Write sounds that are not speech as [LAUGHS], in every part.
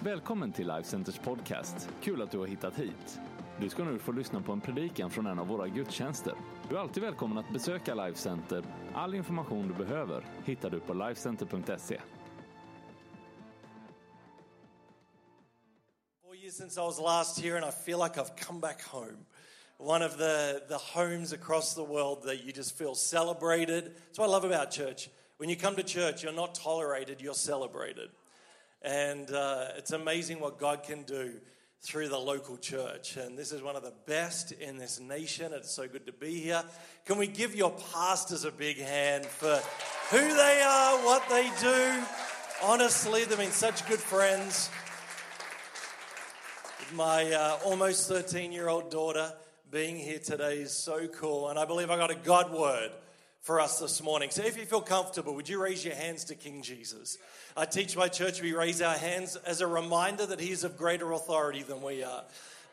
Välkommen till Life Centers podcast. Kul att du har hittat hit. Du ska nu få lyssna på en predikan från en av våra gudstjänster. Du är alltid välkommen att besöka Life Center. All information du behöver hittar du på lifecenter.se. Four years since I was last here, and I feel like I've come back home. One of the, the homes across the world that you just feel celebrated. That's what I love about church. When you come to church, you're not tolerated, you're celebrated. And uh, it's amazing what God can do through the local church. And this is one of the best in this nation. It's so good to be here. Can we give your pastors a big hand for who they are, what they do? Honestly, they've been such good friends. My uh, almost 13 year old daughter being here today is so cool. And I believe I got a God word for us this morning. So if you feel comfortable, would you raise your hands to King Jesus? I teach my church, we raise our hands as a reminder that he is of greater authority than we are.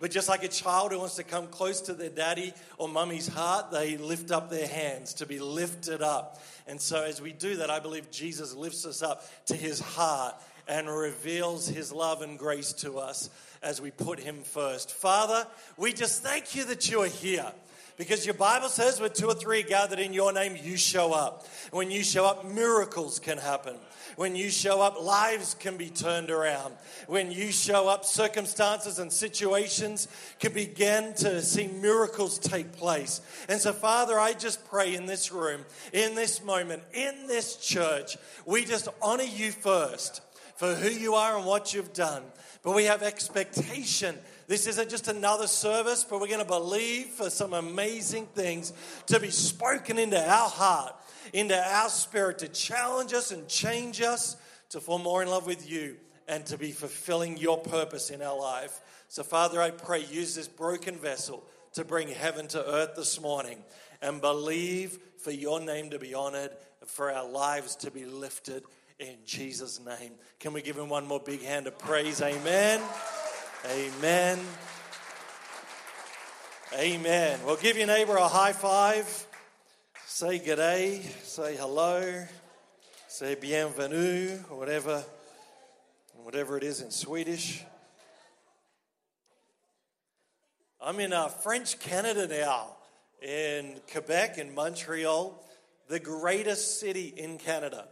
But just like a child who wants to come close to their daddy or mummy's heart, they lift up their hands to be lifted up. And so as we do that, I believe Jesus lifts us up to his heart and reveals his love and grace to us as we put him first. Father, we just thank you that you are here. Because your Bible says, when two or three gathered in your name, you show up. When you show up, miracles can happen. When you show up, lives can be turned around. When you show up, circumstances and situations can begin to see miracles take place. And so, Father, I just pray in this room, in this moment, in this church, we just honor you first for who you are and what you've done. But we have expectation. This isn't just another service, but we're going to believe for some amazing things to be spoken into our heart, into our spirit, to challenge us and change us to fall more in love with you and to be fulfilling your purpose in our life. So, Father, I pray, use this broken vessel to bring heaven to earth this morning and believe for your name to be honored, and for our lives to be lifted in Jesus' name. Can we give him one more big hand of praise? Amen. Amen. Amen. Well, give your neighbor a high five. Say good day. Say hello. Say bienvenue, or whatever, whatever it is in Swedish. I'm in uh, French Canada now, in Quebec, in Montreal, the greatest city in Canada.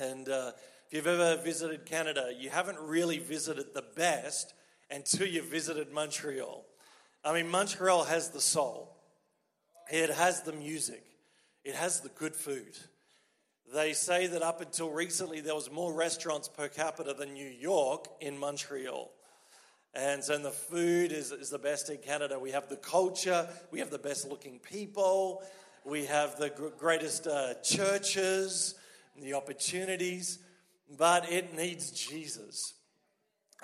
And uh, if you've ever visited Canada, you haven't really visited the best until you visited Montreal. I mean, Montreal has the soul, it has the music, it has the good food. They say that up until recently, there was more restaurants per capita than New York in Montreal. And so and the food is, is the best in Canada. We have the culture, we have the best looking people, we have the greatest uh, churches, the opportunities, but it needs Jesus.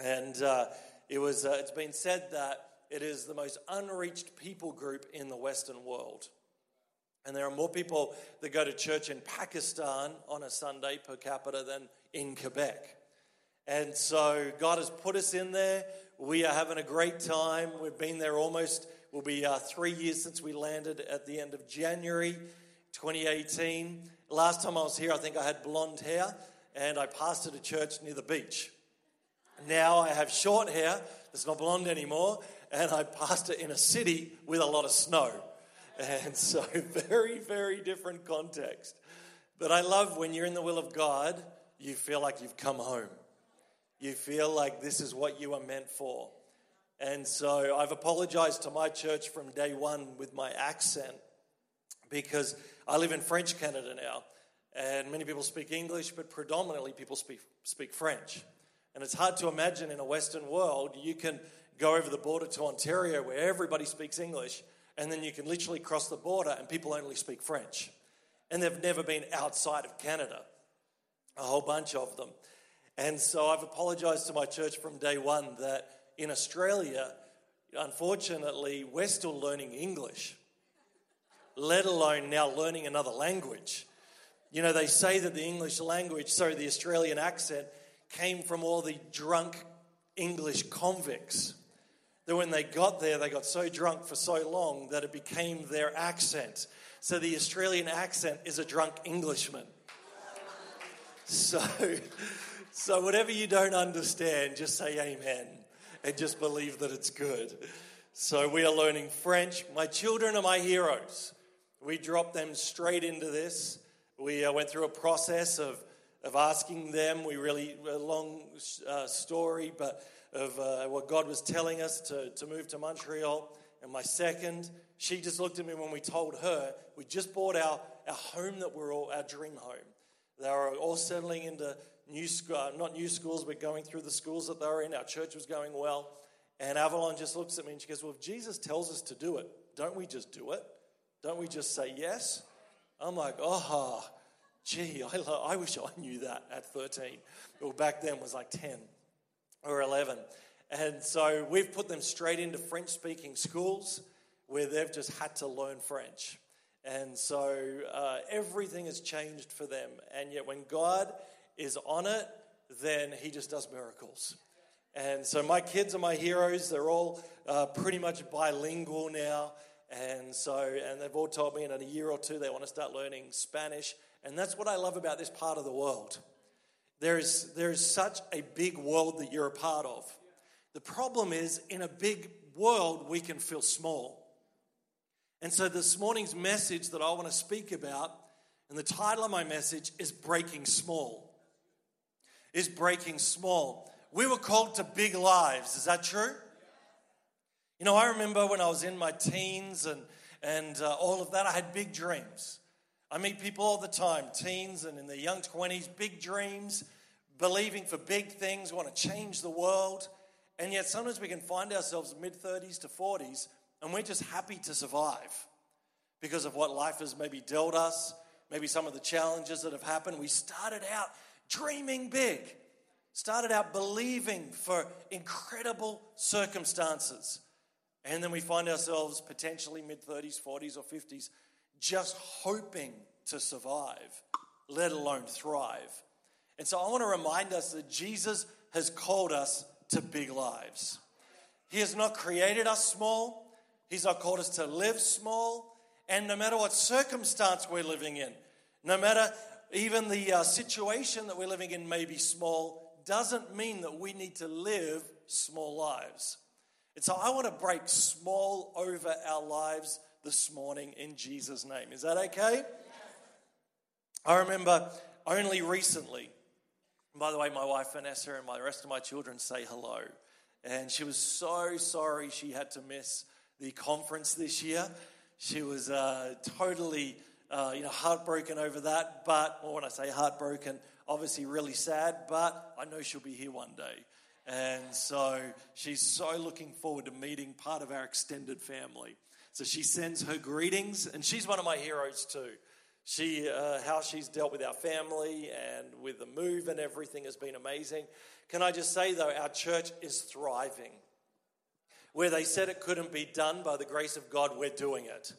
And uh, it was, uh, it's been said that it is the most unreached people group in the Western world. And there are more people that go to church in Pakistan on a Sunday per capita than in Quebec. And so God has put us in there. We are having a great time. We've been there almost, will be uh, three years since we landed at the end of January 2018. Last time I was here, I think I had blonde hair and I pastored a church near the beach. Now I have short hair, it's not blonde anymore, and I pastor in a city with a lot of snow. And so, [LAUGHS] very, very different context. But I love when you're in the will of God, you feel like you've come home. You feel like this is what you are meant for. And so I've apologized to my church from day one with my accent because I live in French Canada now. And many people speak English, but predominantly people speak, speak French. And it's hard to imagine in a Western world you can go over the border to Ontario where everybody speaks English, and then you can literally cross the border and people only speak French. And they've never been outside of Canada, a whole bunch of them. And so I've apologized to my church from day one that in Australia, unfortunately, we're still learning English, let alone now learning another language. You know, they say that the English language, sorry, the Australian accent, came from all the drunk English convicts. That when they got there, they got so drunk for so long that it became their accent. So the Australian accent is a drunk Englishman. So, so, whatever you don't understand, just say amen and just believe that it's good. So, we are learning French. My children are my heroes. We drop them straight into this. We uh, went through a process of, of asking them. We really, a long uh, story, but of uh, what God was telling us to, to move to Montreal. And my second, she just looked at me when we told her we just bought our, our home that we're all our dream home. They were all settling into new uh, not new schools, but going through the schools that they were in. Our church was going well. And Avalon just looks at me and she goes, Well, if Jesus tells us to do it, don't we just do it? Don't we just say yes? I'm like, Oh, gee, I, I wish I knew that at 13. Well, back then was like 10 or 11. And so we've put them straight into French speaking schools where they've just had to learn French. And so uh, everything has changed for them. And yet, when God is on it, then He just does miracles. And so, my kids are my heroes. They're all uh, pretty much bilingual now. And so, and they've all told me in a year or two they want to start learning Spanish. And that's what I love about this part of the world. There is, there is such a big world that you're a part of. The problem is, in a big world, we can feel small. And so, this morning's message that I want to speak about, and the title of my message is Breaking Small. Is Breaking Small. We were called to big lives. Is that true? You know, I remember when I was in my teens and, and uh, all of that, I had big dreams. I meet people all the time, teens and in their young 20s, big dreams, believing for big things, want to change the world. And yet sometimes we can find ourselves mid 30s to 40s and we're just happy to survive because of what life has maybe dealt us, maybe some of the challenges that have happened. We started out dreaming big, started out believing for incredible circumstances. And then we find ourselves potentially mid 30s, 40s, or 50s just hoping to survive, let alone thrive. And so I want to remind us that Jesus has called us to big lives. He has not created us small, He's not called us to live small. And no matter what circumstance we're living in, no matter even the uh, situation that we're living in may be small, doesn't mean that we need to live small lives. And so I want to break small over our lives this morning in Jesus' name. Is that okay? I remember only recently, by the way, my wife Vanessa and my rest of my children say hello. And she was so sorry she had to miss the conference this year. She was uh, totally, uh, you know, heartbroken over that. But well, when I say heartbroken, obviously really sad. But I know she'll be here one day. And so she's so looking forward to meeting part of our extended family. So she sends her greetings, and she's one of my heroes too. She, uh, how she's dealt with our family and with the move and everything has been amazing. Can I just say though, our church is thriving. Where they said it couldn't be done by the grace of God, we're doing it.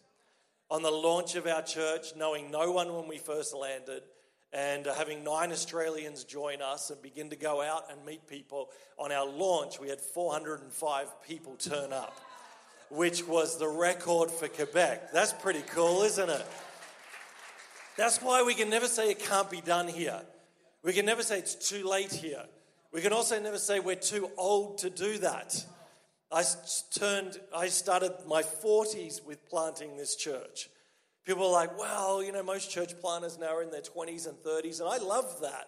On the launch of our church, knowing no one when we first landed, and uh, having nine Australians join us and begin to go out and meet people. On our launch, we had 405 people turn up, which was the record for Quebec. That's pretty cool, isn't it? That's why we can never say it can't be done here. We can never say it's too late here. We can also never say we're too old to do that. I turned, I started my 40s with planting this church. People are like, well, you know, most church planters now are in their 20s and 30s, and I love that.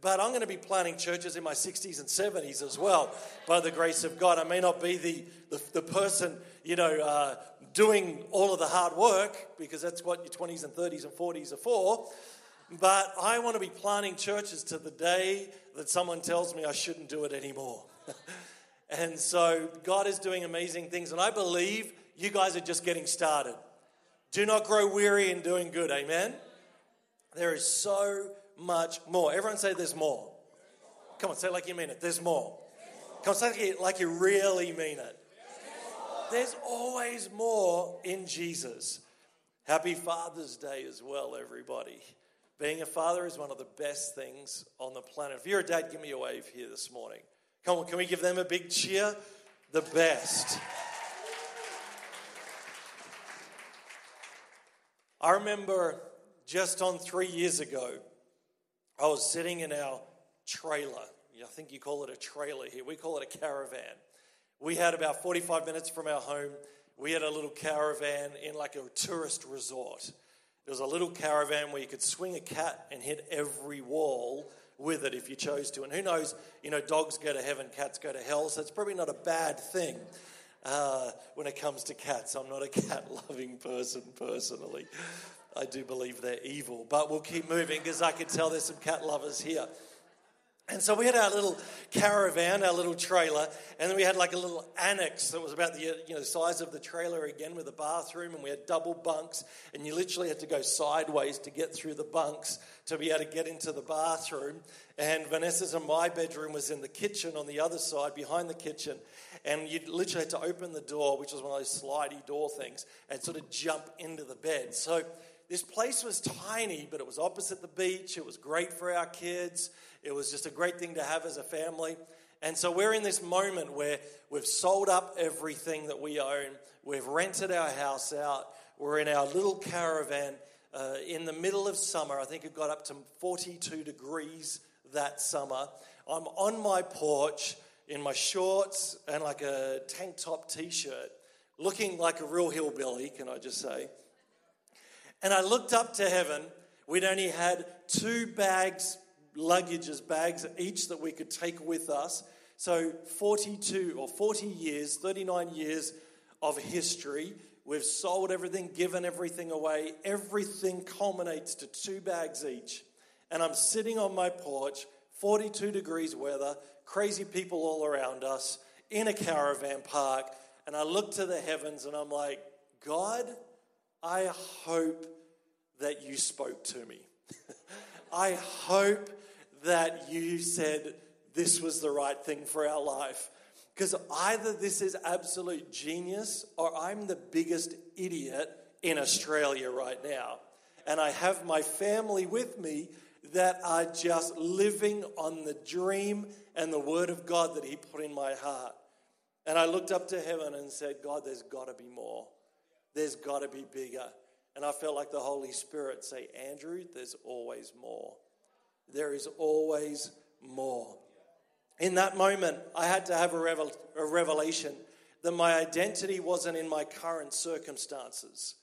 But I'm going to be planting churches in my 60s and 70s as well, by the grace of God. I may not be the, the, the person, you know, uh, doing all of the hard work, because that's what your 20s and 30s and 40s are for. But I want to be planting churches to the day that someone tells me I shouldn't do it anymore. [LAUGHS] and so God is doing amazing things, and I believe you guys are just getting started. Do not grow weary in doing good. Amen. There is so much more. Everyone say there's more. Come on, say like you mean it. There's more. Come on, say it like you really mean it. There's always more in Jesus. Happy Father's Day as well, everybody. Being a father is one of the best things on the planet. If you're a dad, give me a wave here this morning. Come on, can we give them a big cheer? The best. I remember just on three years ago, I was sitting in our trailer. I think you call it a trailer here. We call it a caravan. We had about 45 minutes from our home. We had a little caravan in like a tourist resort. There was a little caravan where you could swing a cat and hit every wall with it if you chose to. And who knows, you know, dogs go to heaven, cats go to hell, so it's probably not a bad thing uh, when it comes to cats. I'm not a cat loving person personally. I do believe they're evil, but we'll keep moving because I can tell there's some cat lovers here. And so we had our little caravan, our little trailer, and then we had like a little annex that was about the you know size of the trailer again with a bathroom, and we had double bunks, and you literally had to go sideways to get through the bunks to be able to get into the bathroom. And Vanessa's and my bedroom was in the kitchen on the other side, behind the kitchen, and you literally had to open the door, which was one of those slidey door things, and sort of jump into the bed. So this place was tiny, but it was opposite the beach. It was great for our kids. It was just a great thing to have as a family. And so we're in this moment where we've sold up everything that we own, we've rented our house out, we're in our little caravan uh, in the middle of summer. I think it got up to 42 degrees that summer. I'm on my porch in my shorts and like a tank top t shirt, looking like a real hillbilly, can I just say? And I looked up to heaven. We'd only had two bags luggages, bags each that we could take with us. So 42 or 40 years, 39 years of history. We've sold everything, given everything away. Everything culminates to two bags each. And I'm sitting on my porch, 42 degrees weather, crazy people all around us, in a caravan park. And I look to the heavens and I'm like, God, I hope that you spoke to me. [LAUGHS] I hope that you said this was the right thing for our life. Because either this is absolute genius or I'm the biggest idiot in Australia right now. And I have my family with me that are just living on the dream and the word of God that He put in my heart. And I looked up to heaven and said, God, there's got to be more. There's got to be bigger. And I felt like the Holy Spirit say, Andrew, there's always more. There is always more. In that moment, I had to have a, revel- a revelation that my identity wasn't in my current circumstances,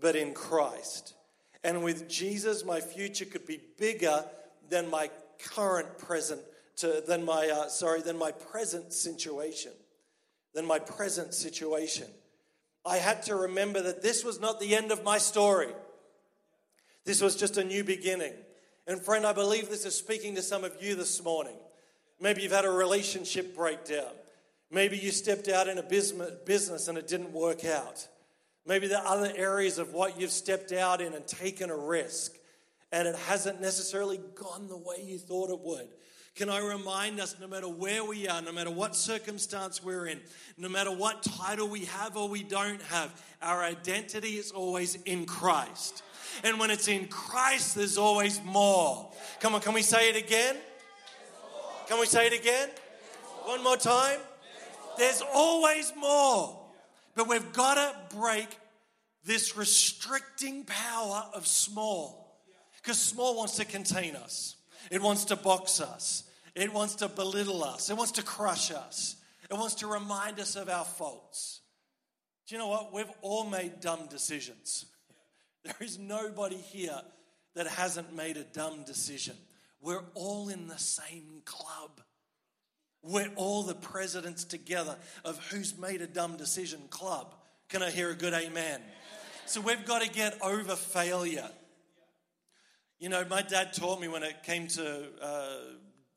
but in Christ. And with Jesus, my future could be bigger than my current present, to, than my uh, sorry, than my present situation, than my present situation. I had to remember that this was not the end of my story. This was just a new beginning. And friend, I believe this is speaking to some of you this morning. Maybe you've had a relationship breakdown. Maybe you stepped out in a business and it didn't work out. Maybe there are other areas of what you've stepped out in and taken a risk and it hasn't necessarily gone the way you thought it would. Can I remind us no matter where we are, no matter what circumstance we're in, no matter what title we have or we don't have, our identity is always in Christ. And when it's in Christ, there's always more. Come on, can we say it again? Can we say it again? One more time. There's always more. But we've got to break this restricting power of small. Because small wants to contain us, it wants to box us, it wants to belittle us, it wants to crush us, it wants to remind us of our faults. Do you know what? We've all made dumb decisions. [LAUGHS] There is nobody here that hasn't made a dumb decision. We're all in the same club. We're all the presidents together of who's made a dumb decision club. Can I hear a good amen? So we've got to get over failure. You know, my dad taught me when it came to, uh,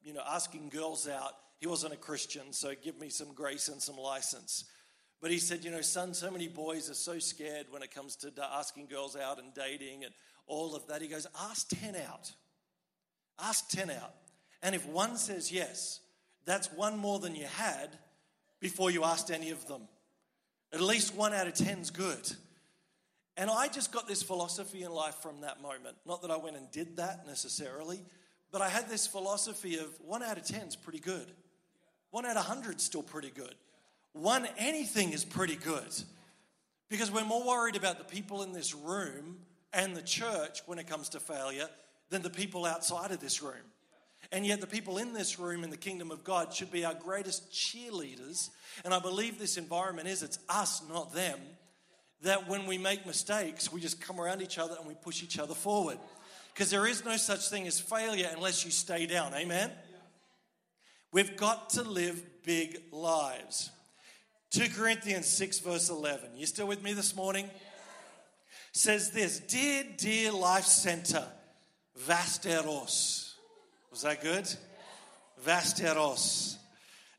you know, asking girls out. He wasn't a Christian, so give me some grace and some license. But he said, you know, son, so many boys are so scared when it comes to asking girls out and dating and all of that. He goes, ask 10 out. Ask 10 out. And if one says yes, that's one more than you had before you asked any of them. At least one out of 10 is good. And I just got this philosophy in life from that moment. Not that I went and did that necessarily, but I had this philosophy of one out of 10 is pretty good. One out of 100 is still pretty good one anything is pretty good because we're more worried about the people in this room and the church when it comes to failure than the people outside of this room. And yet, the people in this room in the kingdom of God should be our greatest cheerleaders. And I believe this environment is it's us, not them. That when we make mistakes, we just come around each other and we push each other forward. Because there is no such thing as failure unless you stay down. Amen? We've got to live big lives. 2 Corinthians 6, verse 11. You still with me this morning? Says this Dear, dear Life Center, Västerås. Was that good? Västerås.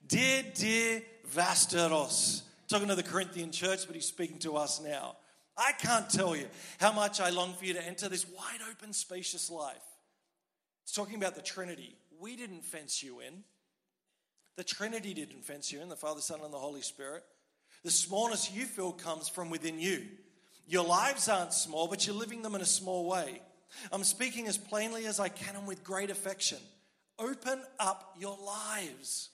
Dear, dear Västerås. Talking to the Corinthian church, but he's speaking to us now. I can't tell you how much I long for you to enter this wide open, spacious life. It's talking about the Trinity. We didn't fence you in. The Trinity didn't fence you in, the Father, Son, and the Holy Spirit. The smallness you feel comes from within you. Your lives aren't small, but you're living them in a small way. I'm speaking as plainly as I can and with great affection. Open up your lives.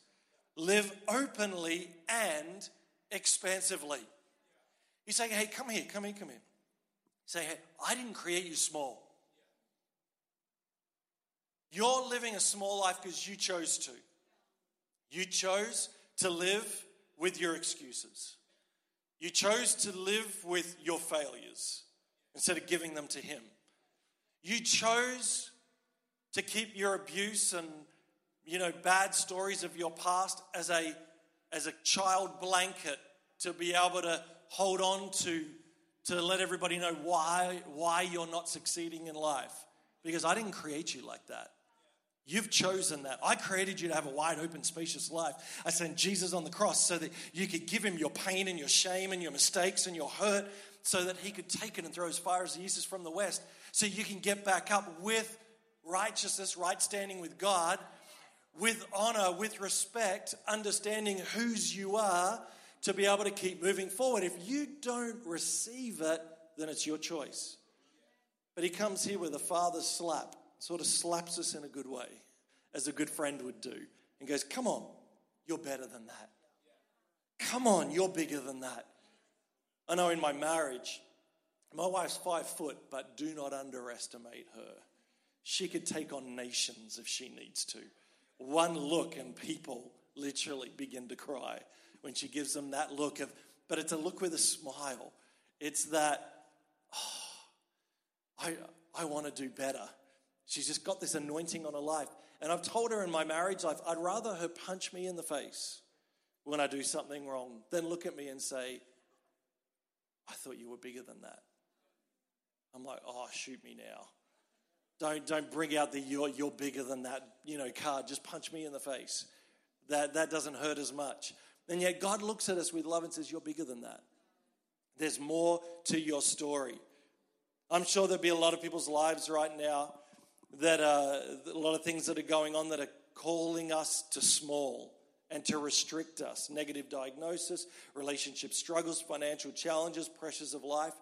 Live openly and expansively. He's saying, hey, come here, come here, come here. Say, hey, I didn't create you small. You're living a small life because you chose to. You chose to live with your excuses. You chose to live with your failures instead of giving them to Him. You chose to keep your abuse and you know bad stories of your past as a as a child blanket to be able to hold on to to let everybody know why why you're not succeeding in life because I didn't create you like that. You've chosen that. I created you to have a wide open, spacious life. I sent Jesus on the cross so that you could give him your pain and your shame and your mistakes and your hurt so that he could take it and throw as far as the east is from the west so you can get back up with righteousness, right standing with God, with honor, with respect, understanding whose you are to be able to keep moving forward. If you don't receive it, then it's your choice. But he comes here with a father's slap, sort of slaps us in a good way, as a good friend would do, and goes, Come on, you're better than that. Come on, you're bigger than that. I know in my marriage, my wife's five foot, but do not underestimate her. She could take on nations if she needs to. One look, and people literally begin to cry when she gives them that look of, but it's a look with a smile. It's that, oh, I, I want to do better. She's just got this anointing on her life. And I've told her in my marriage life, I'd rather her punch me in the face when I do something wrong than look at me and say, I thought you were bigger than that. I'm like, oh, shoot me now. Don't, don't bring out the you're, you're bigger than that, you know, card. Just punch me in the face. That, that doesn't hurt as much. And yet God looks at us with love and says, You're bigger than that. There's more to your story. I'm sure there'll be a lot of people's lives right now that are a lot of things that are going on that are calling us to small and to restrict us. Negative diagnosis, relationship struggles, financial challenges, pressures of life,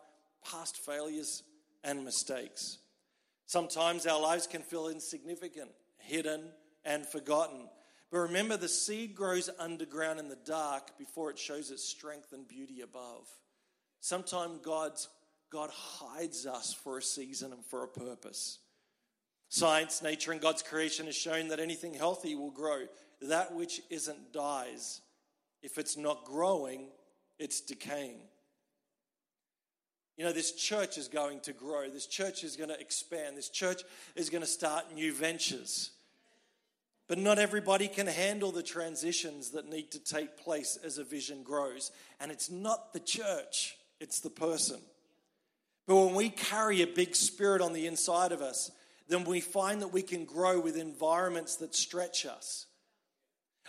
past failures, and mistakes. Sometimes our lives can feel insignificant, hidden, and forgotten. But remember, the seed grows underground in the dark before it shows its strength and beauty above. Sometimes God's, God hides us for a season and for a purpose. Science, nature, and God's creation has shown that anything healthy will grow. That which isn't dies. If it's not growing, it's decaying. You know, this church is going to grow. This church is going to expand. This church is going to start new ventures. But not everybody can handle the transitions that need to take place as a vision grows. And it's not the church, it's the person. But when we carry a big spirit on the inside of us, then we find that we can grow with environments that stretch us.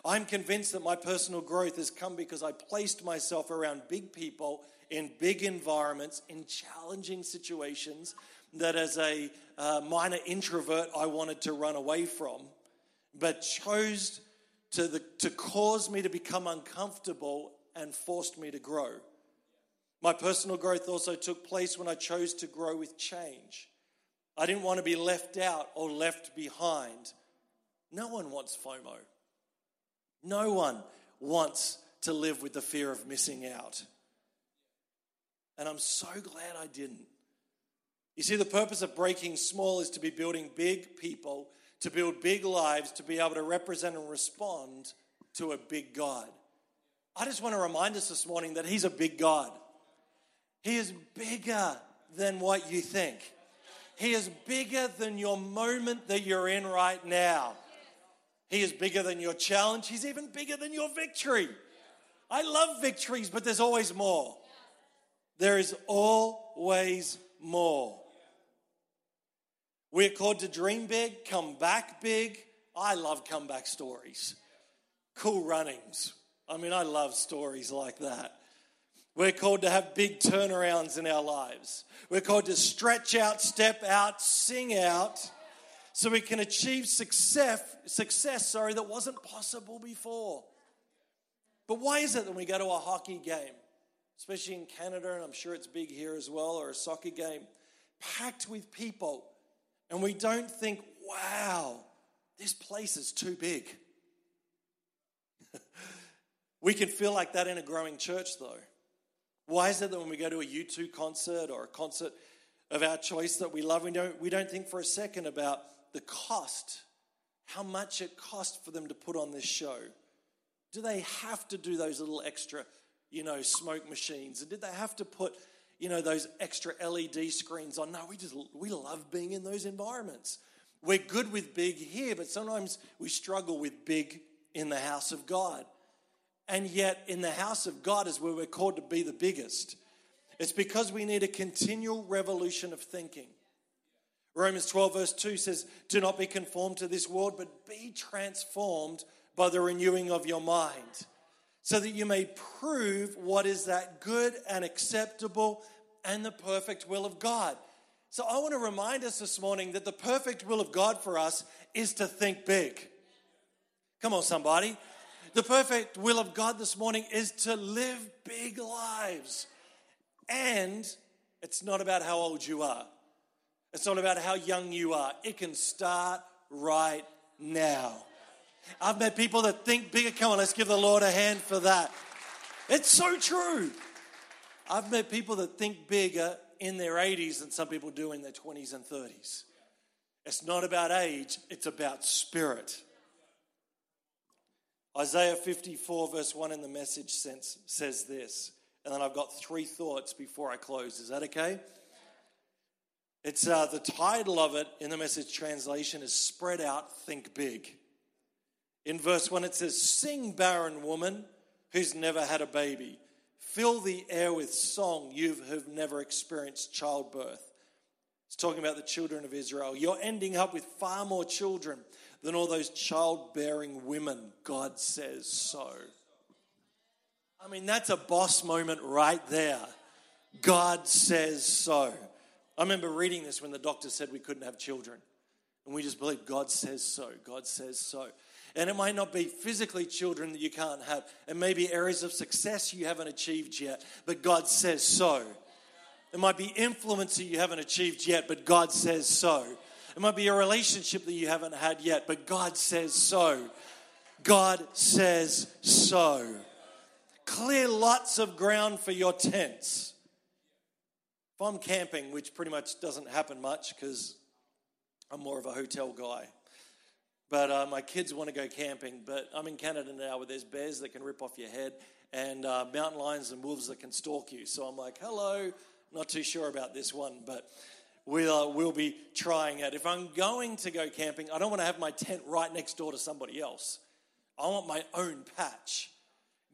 I'm convinced that my personal growth has come because I placed myself around big people in big environments, in challenging situations that as a uh, minor introvert I wanted to run away from but chose to, the, to cause me to become uncomfortable and forced me to grow. My personal growth also took place when I chose to grow with change. I didn't want to be left out or left behind. No one wants FOMO. No one wants to live with the fear of missing out. And I'm so glad I didn't. You see, the purpose of breaking small is to be building big people to build big lives, to be able to represent and respond to a big God. I just want to remind us this morning that He's a big God. He is bigger than what you think. He is bigger than your moment that you're in right now. He is bigger than your challenge. He's even bigger than your victory. I love victories, but there's always more. There is always more. We're called to dream big, come back big. I love comeback stories, cool runnings. I mean, I love stories like that. We're called to have big turnarounds in our lives. We're called to stretch out, step out, sing out, so we can achieve success, success, sorry, that wasn't possible before. But why is it that when we go to a hockey game, especially in Canada, and I'm sure it's big here as well, or a soccer game, packed with people, and we don't think, wow, this place is too big? [LAUGHS] we can feel like that in a growing church, though. Why is it that when we go to a U2 concert or a concert of our choice that we love, we don't, we don't think for a second about the cost, how much it cost for them to put on this show? Do they have to do those little extra, you know, smoke machines? And did they have to put, you know, those extra LED screens on? No, we just, we love being in those environments. We're good with big here, but sometimes we struggle with big in the house of God. And yet, in the house of God is where we're called to be the biggest. It's because we need a continual revolution of thinking. Romans 12, verse 2 says, Do not be conformed to this world, but be transformed by the renewing of your mind, so that you may prove what is that good and acceptable and the perfect will of God. So I want to remind us this morning that the perfect will of God for us is to think big. Come on, somebody. The perfect will of God this morning is to live big lives. And it's not about how old you are, it's not about how young you are. It can start right now. I've met people that think bigger. Come on, let's give the Lord a hand for that. It's so true. I've met people that think bigger in their 80s than some people do in their 20s and 30s. It's not about age, it's about spirit. Isaiah 54, verse 1 in the message sense says this. And then I've got three thoughts before I close. Is that okay? It's uh, the title of it in the message translation is Spread Out, Think Big. In verse 1, it says, Sing, barren woman who's never had a baby. Fill the air with song, you who've never experienced childbirth. It's talking about the children of Israel. You're ending up with far more children than all those childbearing women. God says so. I mean, that's a boss moment right there. God says so. I remember reading this when the doctor said we couldn't have children. And we just believe God says so. God says so. And it might not be physically children that you can't have, and maybe areas of success you haven't achieved yet, but God says so. It might be influence that you haven't achieved yet, but God says so. It might be a relationship that you haven't had yet, but God says so. God says so. Clear lots of ground for your tents. If I'm camping, which pretty much doesn't happen much because I'm more of a hotel guy, but uh, my kids want to go camping. But I'm in Canada now where there's bears that can rip off your head and uh, mountain lions and wolves that can stalk you. So I'm like, hello, not too sure about this one, but we'll, we'll be trying it. If I'm going to go camping, I don't want to have my tent right next door to somebody else. I want my own patch.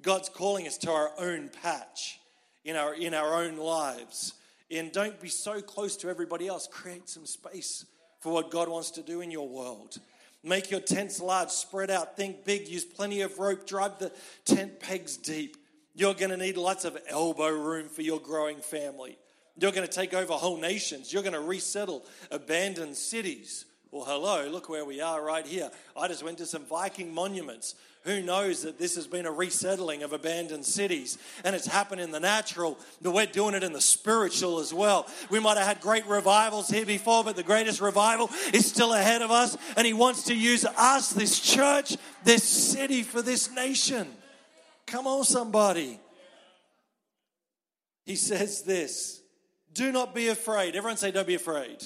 God's calling us to our own patch in our, in our own lives. And don't be so close to everybody else. Create some space for what God wants to do in your world. Make your tents large, spread out, think big, use plenty of rope, drive the tent pegs deep. You're going to need lots of elbow room for your growing family. You're going to take over whole nations. You're going to resettle abandoned cities. Well, hello, look where we are right here. I just went to some Viking monuments. Who knows that this has been a resettling of abandoned cities and it's happened in the natural, but we're doing it in the spiritual as well. We might have had great revivals here before, but the greatest revival is still ahead of us, and He wants to use us, this church, this city, for this nation. Come on, somebody. He says this do not be afraid. Everyone say, don't be afraid.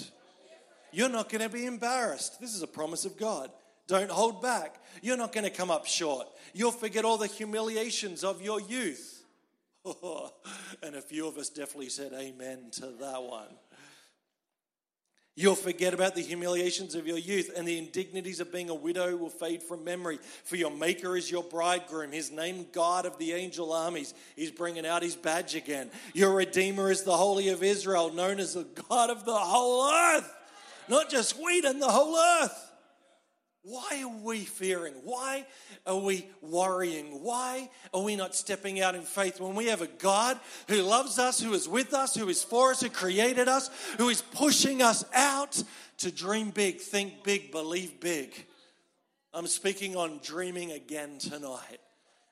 You're not going to be embarrassed. This is a promise of God. Don't hold back. You're not going to come up short. You'll forget all the humiliations of your youth. [LAUGHS] and a few of us definitely said amen to that one. You'll forget about the humiliations of your youth, and the indignities of being a widow will fade from memory. For your Maker is your bridegroom, his name, God of the angel armies. He's bringing out his badge again. Your Redeemer is the Holy of Israel, known as the God of the whole earth, not just Sweden, the whole earth. Why are we fearing? Why are we worrying? Why are we not stepping out in faith when we have a God who loves us, who is with us, who is for us, who created us, who is pushing us out to dream big, think big, believe big? I'm speaking on dreaming again tonight.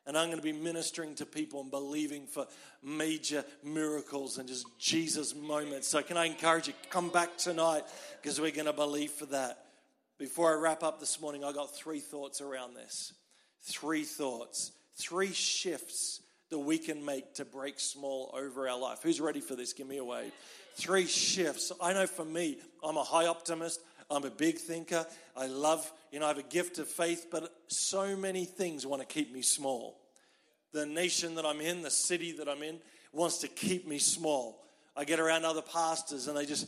And I'm going to be ministering to people and believing for major miracles and just Jesus moments. So, can I encourage you, come back tonight because we're going to believe for that. Before I wrap up this morning, I got three thoughts around this. Three thoughts, three shifts that we can make to break small over our life. Who's ready for this? Give me a wave. Three shifts. I know for me, I'm a high optimist. I'm a big thinker. I love, you know, I have a gift of faith, but so many things want to keep me small. The nation that I'm in, the city that I'm in, wants to keep me small. I get around other pastors and they just,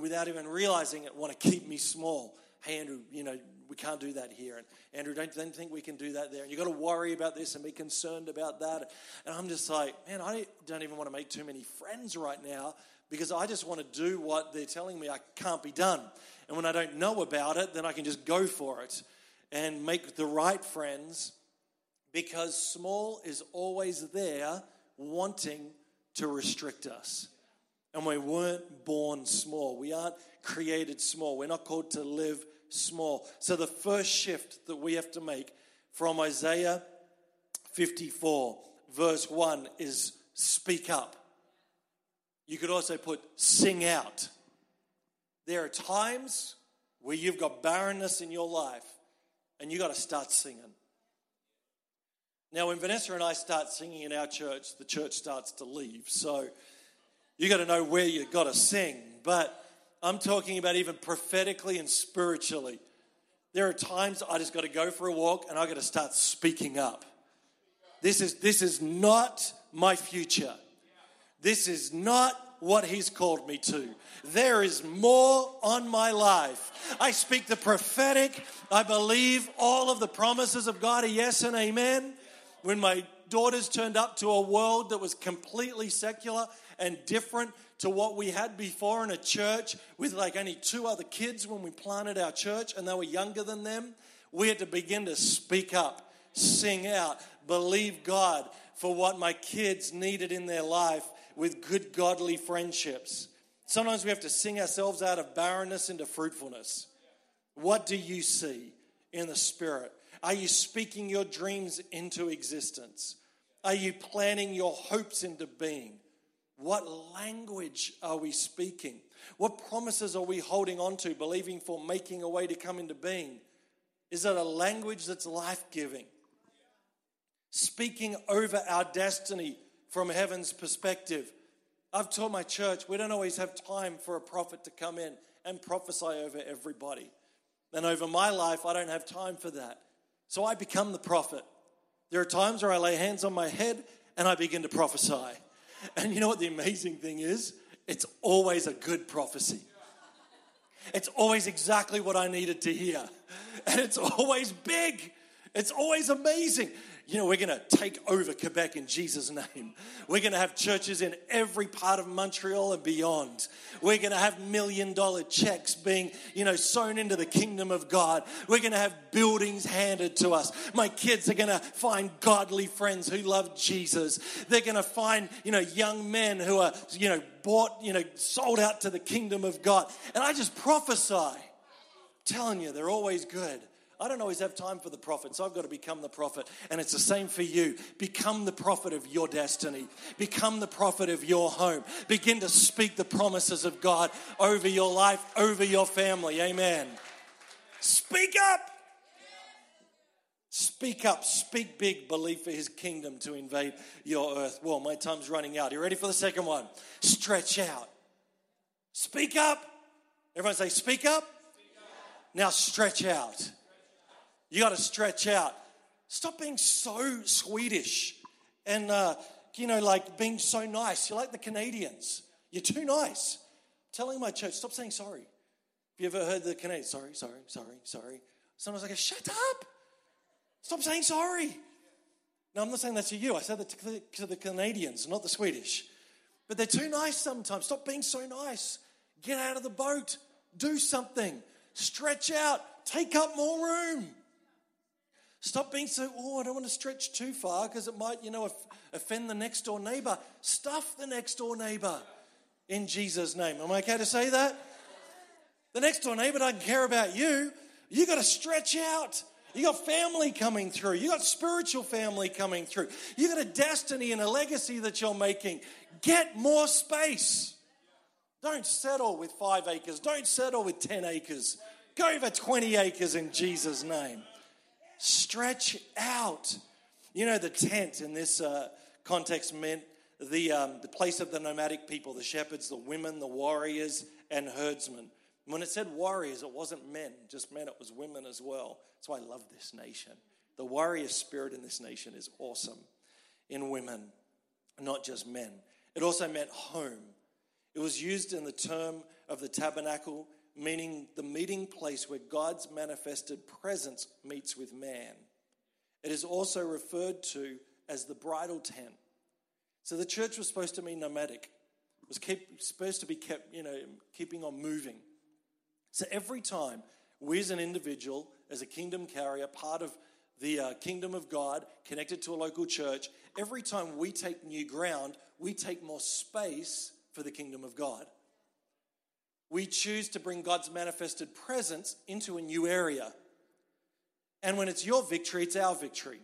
without even realizing it, want to keep me small hey, Andrew, you know, we can't do that here. And Andrew, don't, don't think we can do that there. And you've got to worry about this and be concerned about that. And I'm just like, man, I don't even want to make too many friends right now because I just want to do what they're telling me I can't be done. And when I don't know about it, then I can just go for it and make the right friends because small is always there wanting to restrict us. And we weren't born small. We aren't created small. We're not called to live small. So the first shift that we have to make from Isaiah 54, verse 1, is speak up. You could also put sing out. There are times where you've got barrenness in your life and you got to start singing. Now, when Vanessa and I start singing in our church, the church starts to leave. So you got to know where you got to sing. But I'm talking about even prophetically and spiritually. There are times I just got to go for a walk and I got to start speaking up. This is this is not my future. This is not what he's called me to. There is more on my life. I speak the prophetic. I believe all of the promises of God are yes and amen. When my daughters turned up to a world that was completely secular and different to what we had before in a church with like only two other kids when we planted our church and they were younger than them, we had to begin to speak up, sing out, believe God for what my kids needed in their life with good godly friendships. Sometimes we have to sing ourselves out of barrenness into fruitfulness. What do you see in the Spirit? Are you speaking your dreams into existence? Are you planning your hopes into being? What language are we speaking? What promises are we holding on to, believing for, making a way to come into being? Is it a language that's life giving? Speaking over our destiny from heaven's perspective. I've told my church we don't always have time for a prophet to come in and prophesy over everybody. And over my life, I don't have time for that. So I become the prophet. There are times where I lay hands on my head and I begin to prophesy. [LAUGHS] And you know what the amazing thing is? It's always a good prophecy. It's always exactly what I needed to hear. And it's always big. It's always amazing you know, we're going to take over Quebec in Jesus' name. We're going to have churches in every part of Montreal and beyond. We're going to have million dollar checks being, you know, sown into the kingdom of God. We're going to have buildings handed to us. My kids are going to find godly friends who love Jesus. They're going to find, you know, young men who are, you know, bought, you know, sold out to the kingdom of God. And I just prophesy, telling you, they're always good. I don't always have time for the prophet, so I've got to become the prophet. And it's the same for you. Become the prophet of your destiny, become the prophet of your home. Begin to speak the promises of God over your life, over your family. Amen. Speak up. Speak up, speak big, believe for his kingdom to invade your earth. Well, my time's running out. Are You ready for the second one? Stretch out. Speak up. Everyone say, speak up. Now stretch out. You got to stretch out. Stop being so Swedish and, uh, you know, like being so nice. You're like the Canadians. You're too nice. I'm telling my church, stop saying sorry. Have you ever heard the Canadians? Sorry, sorry, sorry, sorry. Sometimes I go, shut up. Stop saying sorry. No, I'm not saying that to you. I said that to the Canadians, not the Swedish. But they're too nice sometimes. Stop being so nice. Get out of the boat. Do something. Stretch out. Take up more room. Stop being so, oh, I don't want to stretch too far because it might, you know, offend the next door neighbor. Stuff the next door neighbor in Jesus' name. Am I okay to say that? The next door neighbor doesn't care about you. You got to stretch out. You got family coming through. You got spiritual family coming through. You got a destiny and a legacy that you're making. Get more space. Don't settle with five acres. Don't settle with 10 acres. Go for 20 acres in Jesus' name. Stretch out. You know, the tent in this uh, context meant the, um, the place of the nomadic people, the shepherds, the women, the warriors, and herdsmen. When it said warriors, it wasn't men, just men, it was women as well. That's why I love this nation. The warrior spirit in this nation is awesome in women, not just men. It also meant home. It was used in the term of the tabernacle meaning the meeting place where God's manifested presence meets with man. It is also referred to as the bridal tent. So the church was supposed to be nomadic. It was supposed to be kept, you know, keeping on moving. So every time we as an individual, as a kingdom carrier, part of the uh, kingdom of God, connected to a local church, every time we take new ground, we take more space for the kingdom of God we choose to bring God's manifested presence into a new area. And when it's your victory, it's our victory.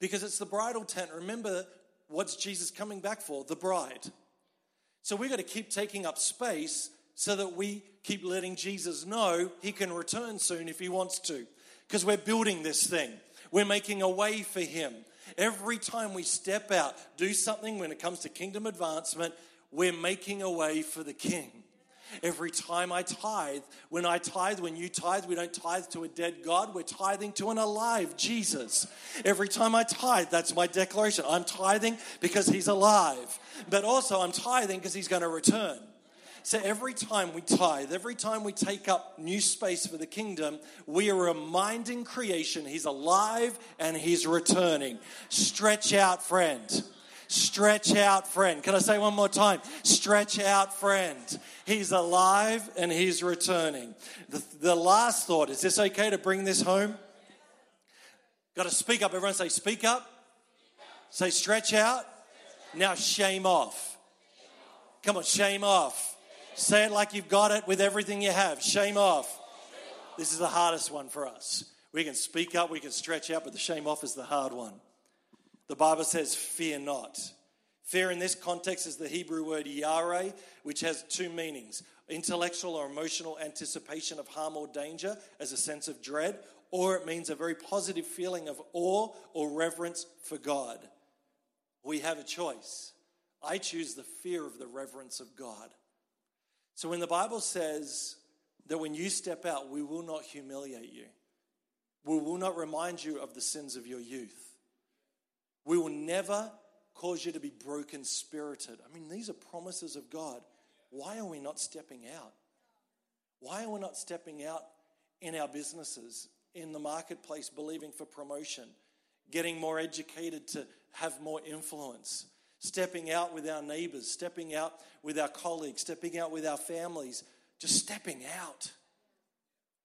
Because it's the bridal tent. Remember, what's Jesus coming back for? The bride. So we've got to keep taking up space so that we keep letting Jesus know he can return soon if he wants to. Because we're building this thing, we're making a way for him. Every time we step out, do something when it comes to kingdom advancement, we're making a way for the king. Every time I tithe, when I tithe, when you tithe, we don't tithe to a dead God, we're tithing to an alive Jesus. Every time I tithe, that's my declaration. I'm tithing because he's alive, but also I'm tithing because he's going to return. So every time we tithe, every time we take up new space for the kingdom, we are reminding creation he's alive and he's returning. Stretch out, friend. Stretch out, friend. Can I say one more time? Stretch out, friend. He's alive and he's returning. The, the last thought is this okay to bring this home? Got to speak up. Everyone say, speak up. Say, stretch out. Now, shame off. Come on, shame off. Say it like you've got it with everything you have. Shame off. This is the hardest one for us. We can speak up, we can stretch out, but the shame off is the hard one. The Bible says, Fear not. Fear in this context is the Hebrew word yare, which has two meanings intellectual or emotional anticipation of harm or danger as a sense of dread, or it means a very positive feeling of awe or reverence for God. We have a choice. I choose the fear of the reverence of God. So when the Bible says that when you step out, we will not humiliate you, we will not remind you of the sins of your youth we will never cause you to be broken spirited. I mean, these are promises of God. Why are we not stepping out? Why are we not stepping out in our businesses, in the marketplace, believing for promotion, getting more educated to have more influence, stepping out with our neighbors, stepping out with our colleagues, stepping out with our families, just stepping out?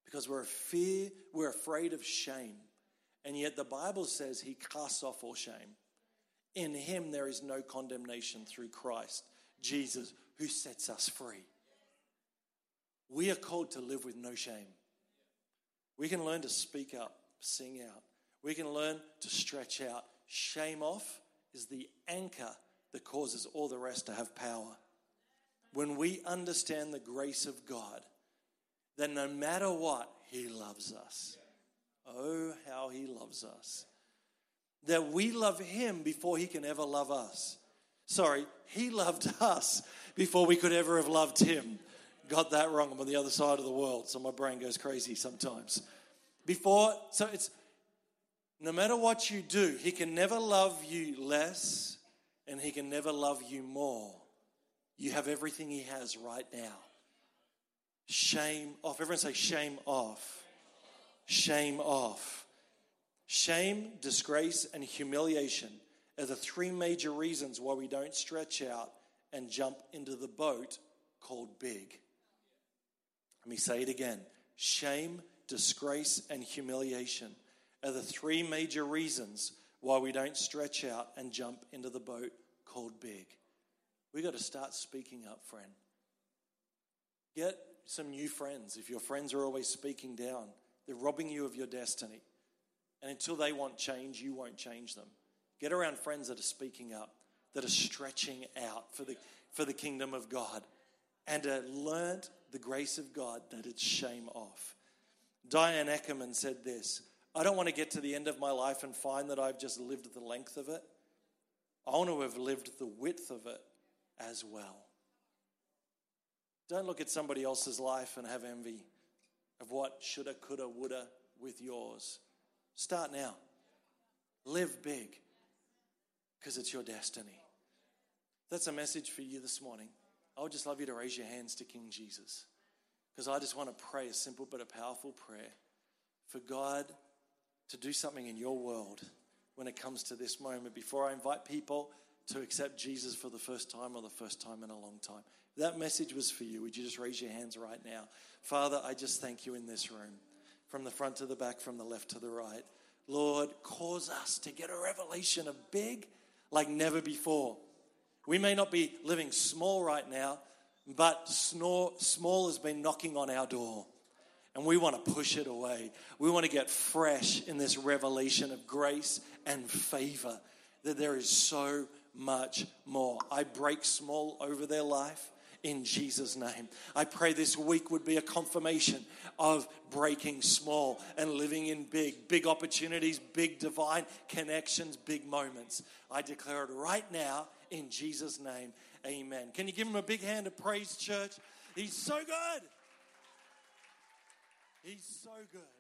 Because we're fear, we're afraid of shame. And yet the Bible says he casts off all shame. In him there is no condemnation through Christ, Jesus, who sets us free. We are called to live with no shame. We can learn to speak up, sing out. We can learn to stretch out. Shame off is the anchor that causes all the rest to have power. When we understand the grace of God, then no matter what, He loves us. Oh, how he loves us. That we love him before he can ever love us. Sorry, he loved us before we could ever have loved him. got that wrong. I'm on the other side of the world, so my brain goes crazy sometimes. Before, so it's no matter what you do, He can never love you less and He can never love you more. You have everything He has right now. Shame off. Everyone say, shame off. Shame off. Shame, disgrace, and humiliation are the three major reasons why we don't stretch out and jump into the boat called big. Let me say it again. Shame, disgrace, and humiliation are the three major reasons why we don't stretch out and jump into the boat called big. We got to start speaking up, friend. Get some new friends. If your friends are always speaking down, they're robbing you of your destiny. And until they want change, you won't change them. Get around friends that are speaking up, that are stretching out for the, for the kingdom of God, and learned the grace of God that it's shame off. Diane Ackerman said this I don't want to get to the end of my life and find that I've just lived the length of it. I want to have lived the width of it as well. Don't look at somebody else's life and have envy of what shoulda, coulda, woulda with yours. Start now. Live big because it's your destiny. That's a message for you this morning. I would just love you to raise your hands to King Jesus because I just want to pray a simple but a powerful prayer for God to do something in your world when it comes to this moment before I invite people to accept Jesus for the first time or the first time in a long time. That message was for you, would you just raise your hands right now? Father, I just thank you in this room, from the front to the back, from the left to the right. Lord, cause us to get a revelation of big like never before. We may not be living small right now, but small has been knocking on our door. And we want to push it away. We want to get fresh in this revelation of grace and favor that there is so much more. I break small over their life in Jesus' name. I pray this week would be a confirmation of breaking small and living in big, big opportunities, big divine connections, big moments. I declare it right now in Jesus' name. Amen. Can you give him a big hand of praise, church? He's so good. He's so good.